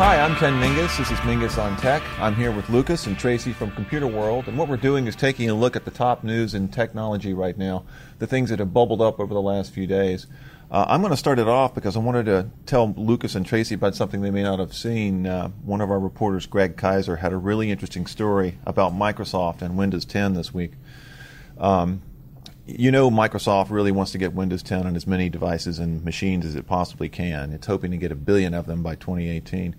Hi, I'm Ken Mingis. This is Mingis on Tech. I'm here with Lucas and Tracy from Computerworld, and what we're doing is taking a look at the top news in technology right now, the things that have bubbled up over the last few days. Uh, I'm going to start it off because I wanted to tell Lucas and Tracy about something they may not have seen. Uh, one of our reporters, Gregg Keizer, had a really interesting story about Microsoft and Windows 10 this week. Um, you know Microsoft really wants to get Windows 10 on as many devices and machines as it possibly can. It's hoping to get a billion of them by 2018.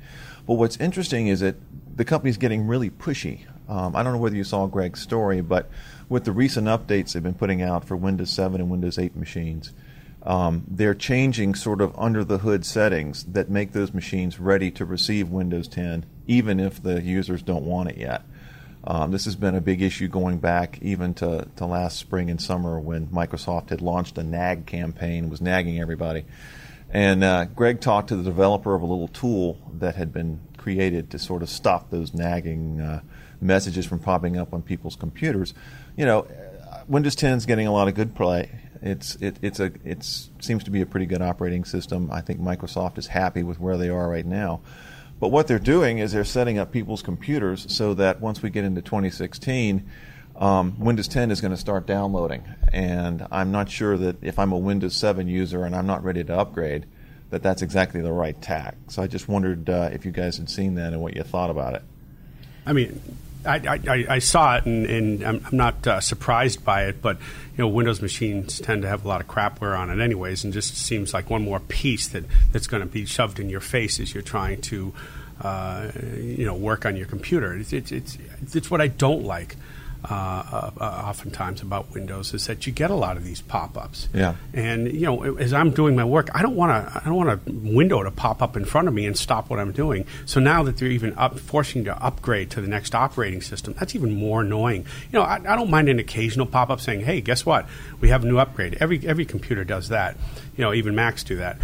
But what's interesting is that the company's getting really pushy. Um, I don't know whether you saw Gregg's story, but with the recent updates they've been putting out for Windows 7 and Windows 8 machines, um, they're changing sort of under the hood settings that make those machines ready to receive Windows 10, even if the users don't want it yet. Um, this has been a big issue going back even to, to last spring and summer when Microsoft had launched a nag campaign, was nagging everybody. And uh, Greg talked to the developer of a little tool that had been created to sort of stop those nagging uh, messages from popping up on people's computers. You know, Windows 10 is getting a lot of good play. It's it, it's a it's seems to be a pretty good operating system. I think Microsoft is happy with where they are right now. But what they're doing is they're setting up people's computers so that once we get into 2016, um, Windows 10 is going to start downloading. And I'm not sure that if I'm a Windows 7 user and I'm not ready to upgrade, that that's exactly the right tack. So I just wondered uh, if you guys had seen that and what you thought about it. I mean, I, I, I saw it and, and I'm, I'm not uh, surprised by it, but you know, Windows machines tend to have a lot of crapware on it, anyways, and just seems like one more piece that, that's going to be shoved in your face as you're trying to, uh, you know, work on your computer. It's, it's, it's, it's what I don't like uh, uh, oftentimes about Windows is that you get a lot of these pop-ups. Yeah. And you know, as I'm doing my work, I don't want to. I don't want a window to pop up in front of me and stop what I'm doing. So now that they're even up, forcing you to upgrade to the next operating system, that's even more annoying. You know, I, I don't mind an occasional pop-up saying, "Hey, guess what? We have a new upgrade." Every every computer does that. You know, even Macs do that.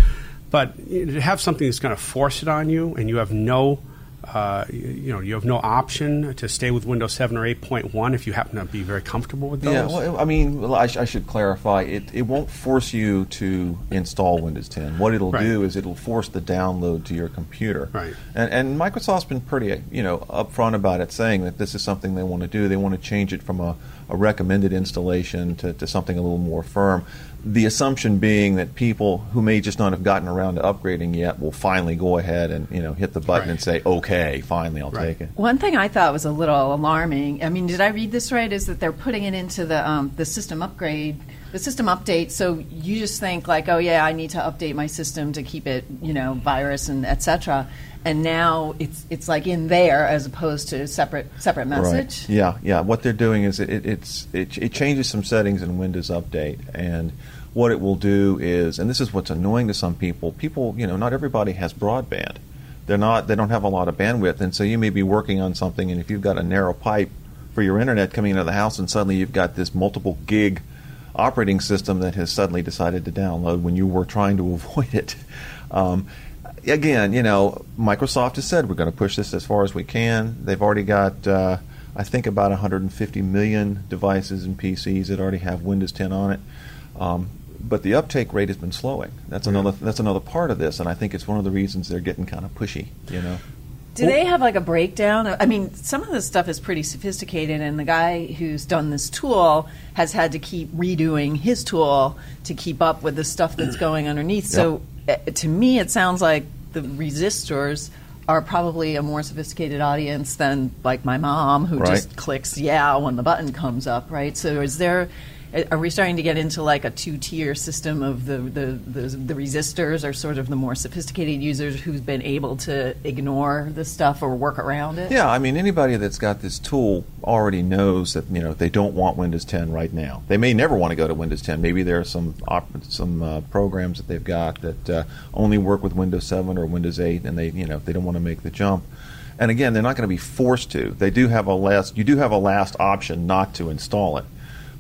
But you to have something that's going to force it on you, and you have no uh, you, you, know, you have no option to stay with Windows 7 or 8.1 if you happen to be very comfortable with those. Yeah, well, I mean, well, I, sh- I, should clarify. It, it won't force you to install Windows 10. What it'll right. do is it'll force the download to your computer. Right. And, and Microsoft's been pretty, you know, upfront about it, saying that this is something they want to do. They want to change it from a, a recommended installation to, to something a little more firm the assumption being that people who may just not have gotten around to upgrading yet will finally go ahead and you know hit the button right. and say, "Okay, finally, I'll right. take it." One thing I thought was a little alarming. I mean, did I read this right? Is that they're putting it into the um, the system upgrade, the system update. So you just think like, "Oh yeah, I need to update my system to keep it, you know, virus and etc." And now it's it's like in there as opposed to separate separate message. Right. Yeah, yeah. What they're doing is it, it it's it, it changes some settings in Windows Update and what it will do is, and this is what's annoying to some people. People, you know, not everybody has broadband. They're not. They don't have a lot of bandwidth, and so you may be working on something, and if you've got a narrow pipe for your internet coming into the house, and suddenly you've got this multiple gig operating system that has suddenly decided to download when you were trying to avoid it. Um, again, you know, Microsoft has said we're going to push this as far as we can. They've already got, uh, I think, about 150 million devices and PCs that already have Windows 10 on it. Um, but the uptake rate has been slowing. That's another that's another part of this, and I think it's one of the reasons they're getting kind of pushy. You know. Do they have like a breakdown? I mean, some of this stuff is pretty sophisticated, and the guy who's done this tool has had to keep redoing his tool to keep up with the stuff that's going underneath. Yep. So, uh, to me, it sounds like the resistors are probably a more sophisticated audience than like my mom, who right. just clicks yeah when the button comes up, right? So, is there are we starting to get into like a two tier system of the, the, the, the, resistors are sort of the more sophisticated users who's been able to ignore the stuff or work around it? Yeah, I mean, anybody that's got this tool already knows that, you know, they don't want Windows 10 right now. They may never want to go to Windows 10. Maybe there are some, op- some uh, programs that they've got that uh, only work with Windows 7 or Windows 8 and they, you know, they don't want to make the jump. And again, they're not going to be forced to. They do have a last, you do have a last option not to install it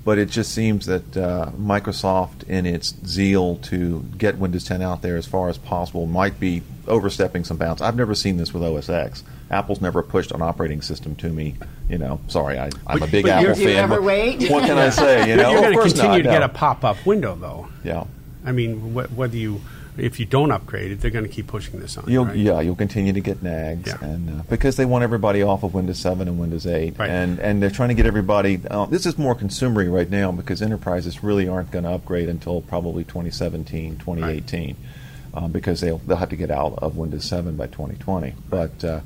but it just seems that uh, Microsoft, in its zeal to get Windows 10 out there as far as possible, might be overstepping some bounds. I've never seen this with OS X. Apple's never pushed an operating system to me. You know, sorry, I, am a big but Apple fan. You ever but wait? What can I say? You know, you're going to continue not, to no. get a pop-up window, though. Yeah. I mean, wh- whether you if you don't upgrade it, they're going to keep pushing this on. you, You'll, right? Yeah, you'll continue to get nags, Yeah. and uh, because they want everybody off of Windows 7 and Windows 8, Right. and and they're trying to get everybody. Uh, this is more consumery right now because enterprises really aren't going to upgrade until probably 2017, 2018, uh, because they'll they'll have to get out of Windows 7 by 2020. But uh,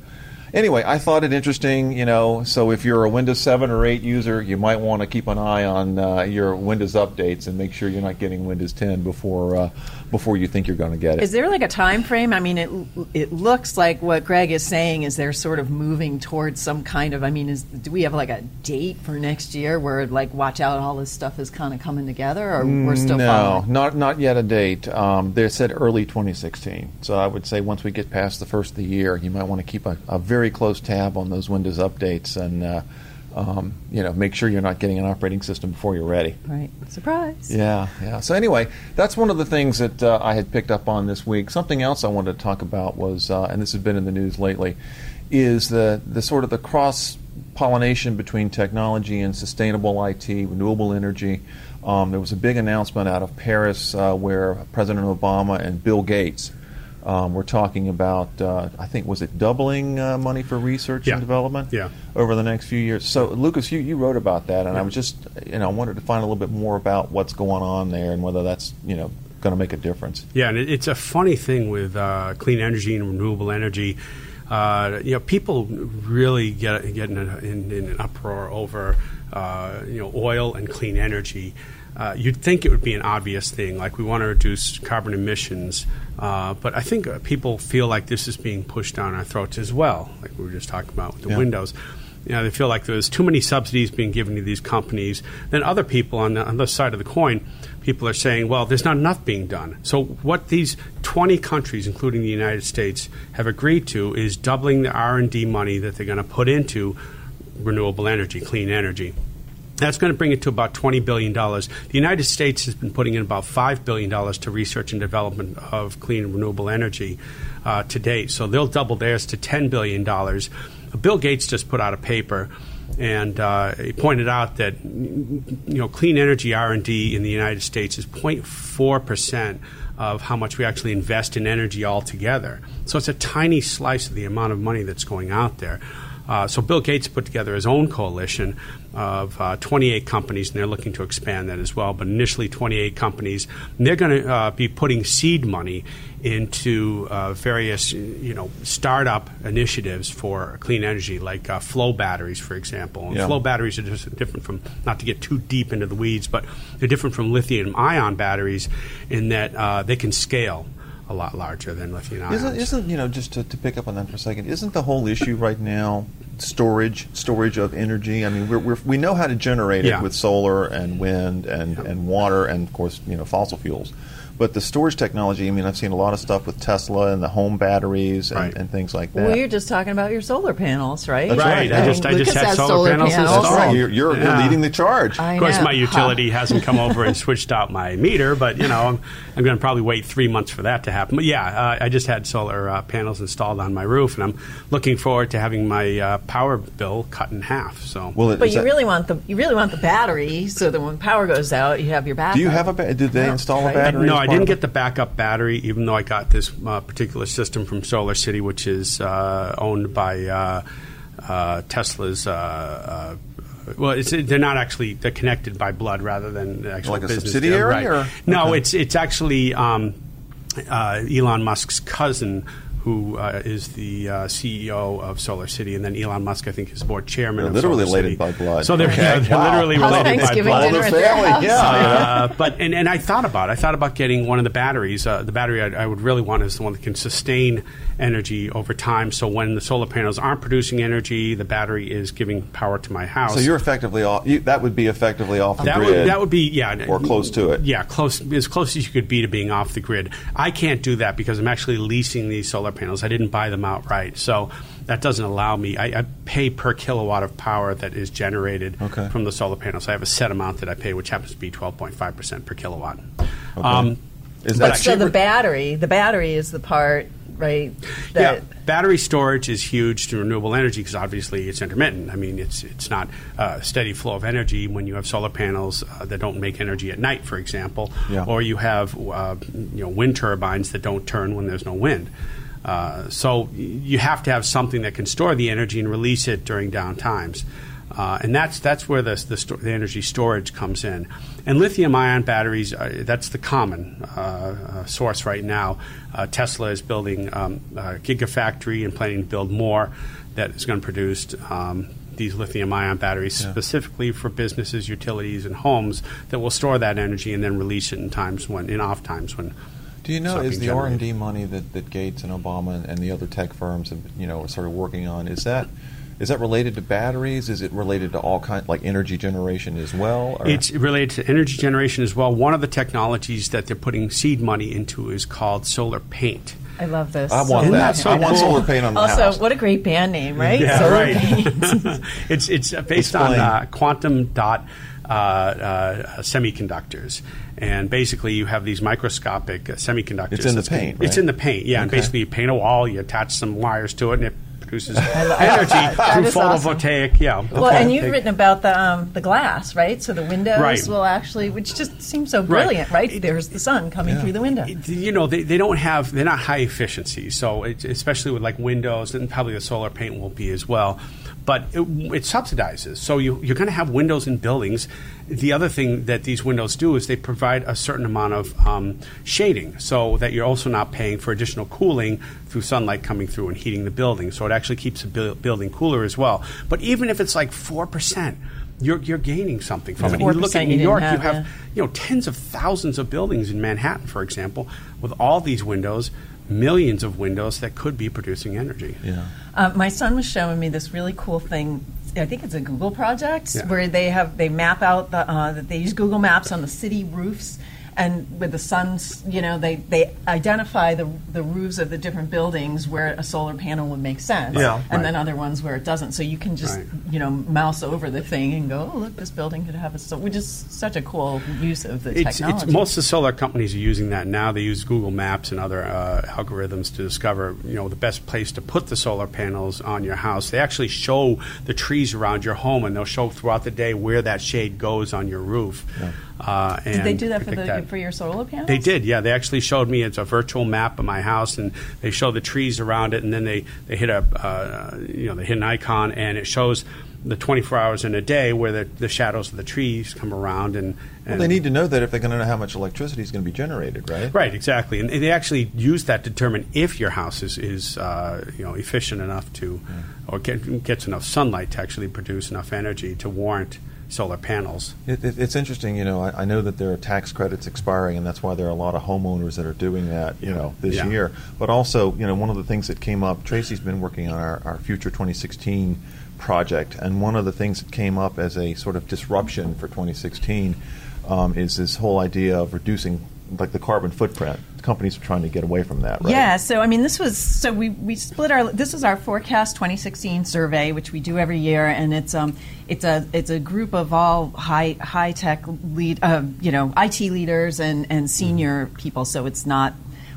anyway, I thought it interesting. You know, so if you're a Windows 7 or 8 user, you might want to keep an eye on uh, your Windows updates and make sure you're not getting Windows 10 before uh, before you think you're going to get it. Is there like a time frame? I mean, it it looks like what Gregg is saying is they're sort of moving towards some kind of. I mean, is do we have like a date for next year where like watch out, all this stuff is kind of coming together, or we're still no, following? not not yet a date. Um, they said early 2016. So I would say once we get past the first of the year, you might want to keep a, a very close tab on those Windows updates and uh, um, you know make sure you're not getting an operating system before you're ready. Right, surprise. Yeah, yeah. So anyway, that's one of the things that uh, I had picked up on this week. Something else I wanted to talk about was, uh, and this has been in the news lately, is the the sort of the cross pollination between technology and sustainable IT, renewable energy. Um, there was a big announcement out of Paris uh, where President Obama and Bill Gates um, were talking about, uh, I think, was it doubling uh, money for research Yeah. and development Yeah. over the next few years? So, Lucas, you, you wrote about that, and I was just, you know, I wanted to find a little bit more about what's going on there and whether that's, you know, going to make a difference. Yeah, and it, it's a funny thing with uh, clean energy and renewable energy. Uh, you know, people really get get in, a, in, in an uproar over uh, you know oil and clean energy. Uh, you'd think it would be an obvious thing, like we want to reduce carbon emissions, uh, but I think uh, people feel like this is being pushed down our throats as well, like we were just talking about with the Yeah. windows. You know, they feel like there's too many subsidies being given to these companies. Then other people on the other side of the coin, people are saying, well, there's not enough being done. So what these 20 countries, including the United States, have agreed to is doubling the R&D money that they're going to put into renewable energy, clean energy. That's going to bring it to about $20 billion. The United States has been putting in about $5 billion to research and development of clean and renewable energy uh, to date. So they'll double theirs to $10 billion. Bill Gates just put out a paper and uh, he pointed out that you know clean energy R&D in the United States is 0.4 percent of how much we actually invest in energy altogether. So it's a tiny slice of the amount of money that's going out there. Uh, so Bill Gates put together his own coalition of uh, 28 companies, and they're looking to expand that as well. But initially, 28 companies, and they're going to uh, be putting seed money into uh, various, you know, startup initiatives for clean energy, like uh, flow batteries, for example. And Yeah. flow batteries are just different from, not to get too deep into the weeds, but they're different from lithium-ion batteries in that uh, they can scale a lot larger than lithium ions. Isn't, isn't you know just to, to pick up on that for a second? Isn't the whole issue right now storage storage of energy? I mean, we're, we're, we know how to generate Yeah. it with solar and wind and, and water and of course you know fossil fuels. But the storage technology, I mean, I've seen a lot of stuff with Tesla and the home batteries and, Right. and things like that. Well, you're just talking about your solar panels, right? That's right. I just- I just had has solar panels That's installed. right. You're, you're, you're leading the charge. I Of course, know. my utility hasn't come over and switched out my meter, but you know, I'm, I'm going to probably wait three months for that to happen. But yeah, uh, I just had solar uh, panels installed on my roof, and I'm looking forward to having my uh, power bill cut in half. So, well, But you that- really want the you really want the battery so that when power goes out, you have your backup. do you have a ba- did they No, install a right. battery? no, I part didn't get the backup battery, even though I got this uh, particular system from SolarCity, which is uh, owned by uh, uh, Tesla's. Uh, uh, well, it's, they're not actually they're connected by blood rather than the actual Like a deal, subsidiary, right. or- No, Okay. it's it's actually um, uh, Elon Musk's cousin. Who uh, is the uh, CEO of SolarCity, and then Elon Musk, I think, is board chairman. They're of literally Solar related City. by blood. So they're, Okay. yeah, they're Wow. literally How's related by blood. dinner the their family, yeah. Uh, but and, and I thought about it. I thought about getting one of the batteries. Uh, the battery I, I would really want is the one that can sustain energy over time. So when the solar panels aren't producing energy, the battery is giving power to my house. So you're effectively off. You, that would be effectively off the that grid. would that would be yeah or close to it. Yeah, close as close as you could be to being off the grid. I can't do that because I'm actually leasing these solar panels. I didn't buy them outright, so that doesn't allow me. I, I pay per kilowatt of power that is generated Okay. from the solar panels. I have a set amount that I pay, which happens to be 12.5 percent per kilowatt. Um, Is but that I- So the battery, the battery is the part right? yeah, battery storage is huge to renewable energy because obviously it's intermittent. I mean, it's it's not a steady flow of energy when you have solar panels uh, that don't make energy at night, for example, Yeah. or you have uh, you know wind turbines that don't turn when there's no wind. Uh, so you have to have something that can store the energy and release it during down times. Uh, and that's that's where the the, sto- the energy storage comes in. And lithium ion batteries uh, that's the common uh, uh, source right now. Uh, Tesla is building um, a gigafactory and planning to build more that is going to produce um, these lithium ion batteries specifically for businesses, utilities, and homes that will store that energy and then release it in times when in off times when. Do you know is the. R and D money that, that Gates and Obama and, and the other tech firms have you know started working on is that is that related to batteries? Is it related to all kind like energy generation as well? or- It's related to energy generation as well. One of the technologies that they're putting seed money into is called solar paint. I love this. I want Isn't that. that so I want solar paint on the Also, house. what a great band name, right? Yeah, Solar right. Paint. it's it's uh, based on uh, quantum dot uh, uh, semiconductors, and basically you have these microscopic uh, semiconductors. It's in the paint, It's in the paint, yeah. And basically you paint a wall, you attach some wires to it, and it produces energy through is awesome. photovoltaic. Yeah. Well, and you've written about the um, the glass, right? So the windows Right. will actually, which just seems so brilliant, right? There's the sun coming through the window. It- you know they, they don't have they're not high efficiency so it, especially with like windows and probably the solar paint won't be as well but it, it subsidizes so you, you're going to have windows in buildings the other thing that these windows do is they provide a certain amount of um, shading so that you're also not paying for additional cooling through sunlight coming through and heating the building so it actually keeps the bu- building cooler as well but even if it's like 4% you're, you're gaining something from it. You look 4% at New didn't York, have, you have yeah. you know tens of thousands of buildings in Manhattan, for example, with all these windows, millions of windows that could be producing energy. yeah. Uh, my son was showing me this really cool thing. I think it's a Google project Yeah. where they have they map out the uh, that they use Google Maps on the city roofs. And with the suns, you know, they, they identify the the roofs of the different buildings where a solar panel would make sense, Yeah. and Right. then other ones where it doesn't. So you can just, Right. you know, mouse over the thing and go, oh, look, this building could have a so, which is such a cool use of the It's, technology. it's most of the solar companies are using that now. They use Google Maps and other uh, algorithms to discover, you know, the best place to put the solar panels on your house. They actually show the trees around your home, and they'll show throughout the day where that shade goes on your roof. Uh, Did they do that for the that. for your solar panels? They did, yeah. They actually showed me it's a virtual map of my house, and they show the trees around it, and then they, they hit a uh, you know they hit an icon, and it shows the 24 hours in a day where the, the shadows of the trees come around, and, Well, they need to know that if they're going to know how much electricity is going to be generated, right? right exactly, and they actually use that to determine if your house is is uh, you know efficient enough to or get, gets enough sunlight to actually produce enough energy to warrant solar panels. It, it, it's interesting, you know. I, I know that there are tax credits expiring, and that's why there are a lot of homeowners that are doing that, you know, this Yeah. year. But also, you know, one of the things that came up, Tracy's been working on our, our Future 2016 project, and one of the things that came up as a sort of disruption for 2016 um, is this whole idea of reducing, like, the carbon footprint. Companies are trying to get away from that, right? Yeah, so I mean, this was so we, we split our this is our forecast 2016 survey, which we do every year, and it's um it's a it's a group of all high high tech lead uh, you know IT leaders and and senior people. So it's not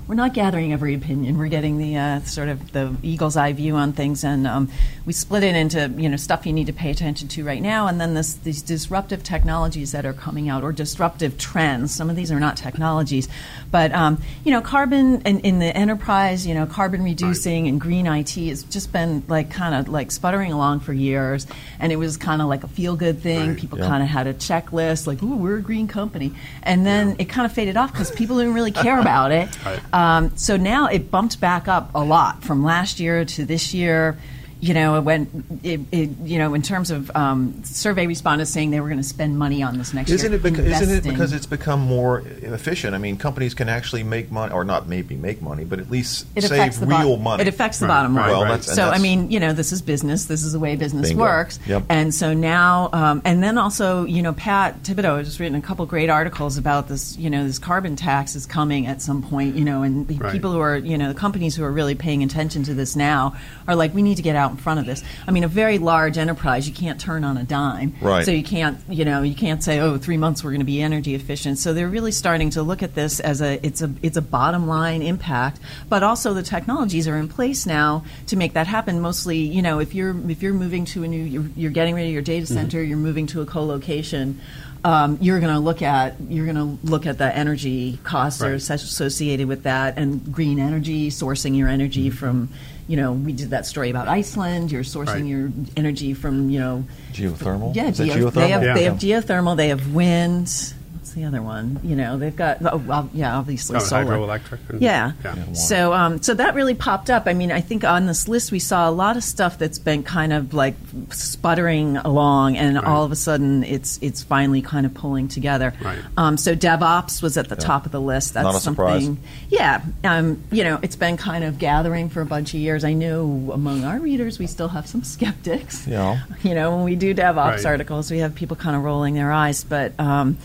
we're not gathering every opinion. We're getting the uh, sort of the eagle's eye view on things, and um, we split it into you know stuff you need to pay attention to right now, and then this these disruptive technologies that are coming out or disruptive trends. Some of these are not technologies, but um, you know, carbon in, in the enterprise, you know, carbon reducing and green IT has just been like kind of like sputtering along for years, and it was kind of like a feel good thing. Right. People Yeah. kind of had a checklist, like, "Ooh, we're a green company," and then it kind of faded off because people didn't really care about it. Right. Um, so now it bumped back up a lot from last year to this year. You know, it went. It, it, you know, in terms of um, survey respondents saying they were going to spend money on this next Isn't year. it, beca- isn't it because it's become more efficient? I mean, companies can actually make money, or not maybe make money, but at least it save the real bot- money. It affects the Right, bottom right, line. Well, right. that's- and so I mean, you know, this is business. This is the way business Bingo. works. Yep. And so now, um, and then also, you know, Pat Thibodeau has written a couple great articles about this. You know, this carbon tax is coming at some point. You know, and the Right. people who are, you know, the companies who are really paying attention to this now are like, we need to get out in front of this. I mean, a very large enterprise, you can't turn on a dime. Right. So you can't, you know, you can't say, oh, three months we're going to be energy efficient. So they're really starting to look at this as a it's a it's a bottom line impact, but also the technologies are in place now to make that happen. Mostly, you know, if you're if you're moving to a new, you're, you're getting rid of your data mm-hmm. center, you're moving to a co-location. Um, you're going to look at you're going to look at the energy costs that are associated with that and green energy, sourcing your energy from, you know, we did that story about Iceland. You're sourcing Right. your energy from, you know, Geothermal? yeah, geo- geothermal? They have, Yeah. they have geothermal. They have wind. What's the other one? You know, they've got oh, well, yeah, obviously Oh, solar. hydroelectric and- Yeah. Yeah. water. So, um, so that really popped up. I mean, I think on this list we saw a lot of stuff that's been kind of like sputtering along, and Right. all of a sudden it's it's finally kind of pulling together. Right. Um, so DevOps was at the top of the list. That's Not a surprise. something. Yeah. Um, you know, it's been kind of gathering for a bunch of years. I know among our readers we still have some skeptics. Yeah. You know, when we do DevOps Right. articles, we have people kind of rolling their eyes, but. Um,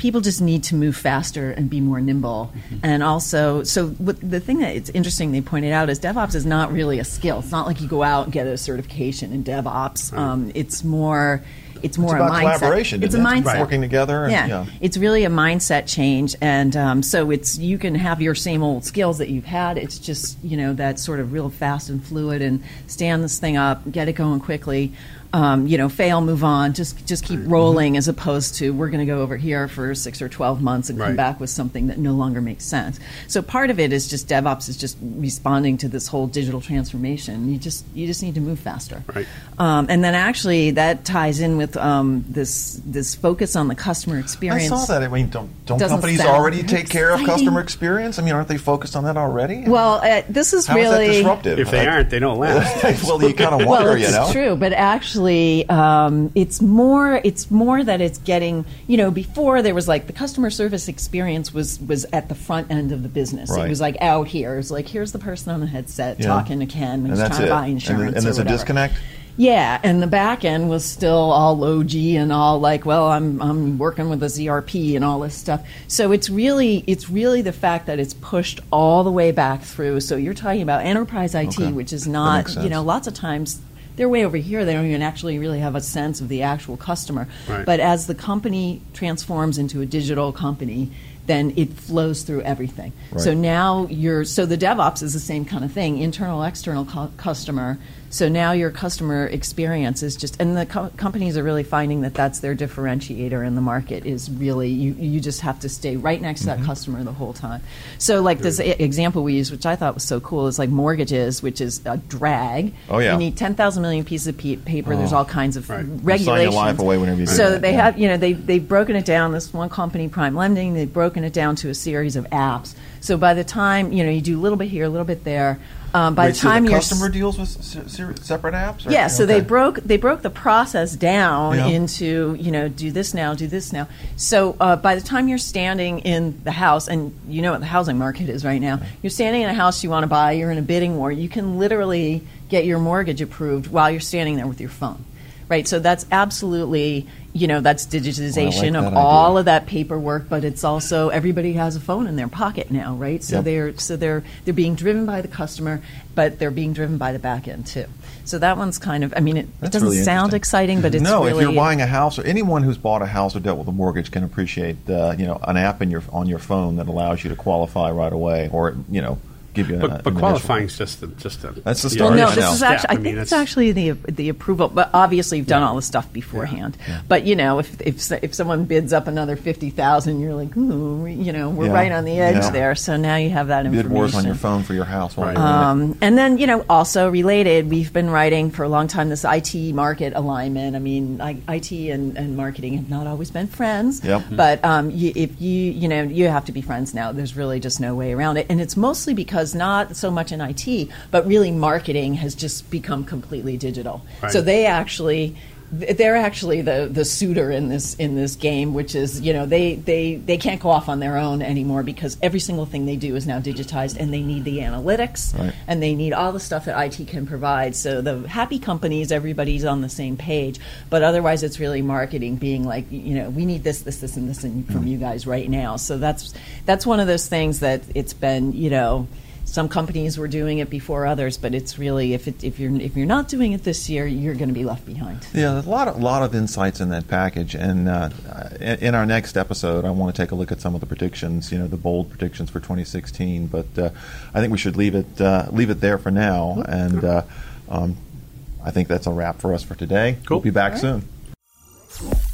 People just need to move faster and be more nimble, and also, so the thing that it's interesting they pointed out is DevOps is not really a skill. It's not like you go out and get a certification in DevOps. Um, it's more, it's more it's about a mindset. collaboration. It's a it? mindset. Working together. And, Yeah. yeah. it's really a mindset change, and um, so it's you can have your same old skills that you've had. It's just you know that sort of real fast and fluid, and stand this thing up, get it going quickly. Um, you know, fail, move on, just just keep rolling, as opposed to we're going to go over here for six or twelve months and come back with something that no longer makes sense. So part of it is just DevOps is just responding to this whole digital transformation. You just you just need to move faster. Right. Um, and then actually that ties in with um, this this focus on the customer experience. I experience. saw that. I mean, don't, don't Doesn't companies already very take care of customer experience? I mean, aren't they focused on that already? Well, uh, this is How is really that disruptive? If they aren't, they don't last. well, you kind of wonder, well, it's you know. true, but actually, um, it's more. It's more that it's getting. You know, before there was like the customer service experience was was at the front end of the business. Right. It was like out here. It was like here's the person on the headset Yeah. talking to Ken And he's that's trying to it. buy And- insurance. and or there's a disconnect? Yeah, and the back end was still all low G and all like, well, I'm I'm working with a ZRP and all this stuff. So it's really it's really the fact that it's pushed all the way back through. So you're talking about enterprise IT, Okay. which is not you know lots of times they're way over here. They don't even actually really have a sense of the actual customer. Right. But as the company transforms into a digital company, then it flows through everything. So now you're so the DevOps is the same kind of thing, internal, external cu- customer. So now your customer experience is just, and the co- companies are really finding that that's their differentiator in the market. Is really you you just have to stay right next to Mm-hmm. that customer the whole time. So like this e- example we use, which I thought was so cool, is like mortgages, which is a drag. Oh, yeah. you need ten thousand million pieces of pe- paper. There's Oh. all kinds of Right. Sign regulations. your life away whenever you So that, they yeah. have you know they they've broken it down. This one company, PrimeLending, they've broken it down to a series of apps. So by the time you know you do a little bit here, a little bit there. Um, by Wait, the so time the you're customer deals with se- se- separate apps? or- yeah, so they broke they broke the process down Yeah. into you know do this now, do this now. So uh, by the time you're standing in the house, and you know what the housing market is right now, you're standing in a house you want to buy, you're in a bidding war. You can literally get your mortgage approved while you're standing there with your phone, right? So that's absolutely you know that's digitization that of idea. all of that paperwork, but it's also everybody has a phone in their pocket now, right? So Yep. they're so they're they're being driven by the customer, but they're being driven by the back end too. So that one's kind of I mean it, it doesn't really sound exciting, but it's no. really if you're buying a house, or anyone who's bought a house or dealt with a mortgage can appreciate, uh, you know, an app in your on your phone that allows you to qualify right away, or you know, give you. But, an, but an initial- qualifying is just the, just a, That's the you start. Well, no, this is step. actually. I, mean, think it's that's- actually the the approval, but obviously you've done Yeah. all the stuff beforehand. Yeah. But you know, if if if someone bids up another fifty thousand, you're like, ooh, you know, we're Yeah. right on the edge Yeah. there. So now you have that bid information. wars on your phone for your house. Right. you're in it. Um, and then, you know, also related, we've been writing for a long time this IT market alignment. I mean, I, IT and, and marketing have not always been friends. Yep. But um, you, if you, you know, you have to be friends now. There's really just no way around it. And it's mostly because not so much in IT, but really marketing has just become completely digital. Right. So they actually they're actually the, the suitor in this in this game, which is you know they, they they can't go off on their own anymore because every single thing they do is now digitized, and they need the analytics Right. and they need all the stuff that IT can provide. So the happy companies, everybody's on the same page, but otherwise it's really marketing being like you know we need this this this and this and from hmm. you guys right now. So that's that's one of those things that it's been you know some companies were doing it before others, but it's really if it, if you're if you're not doing it this year, you're going to be left behind. Yeah, there's a lot of lot of insights in that package, and uh, in, in our next episode, I want to take a look at some of the predictions. You know, the bold predictions for 2016. But uh, I think we should leave it uh, leave it there for now, and uh, um, I think that's a wrap for us for today. Cool. We'll be back All right. soon.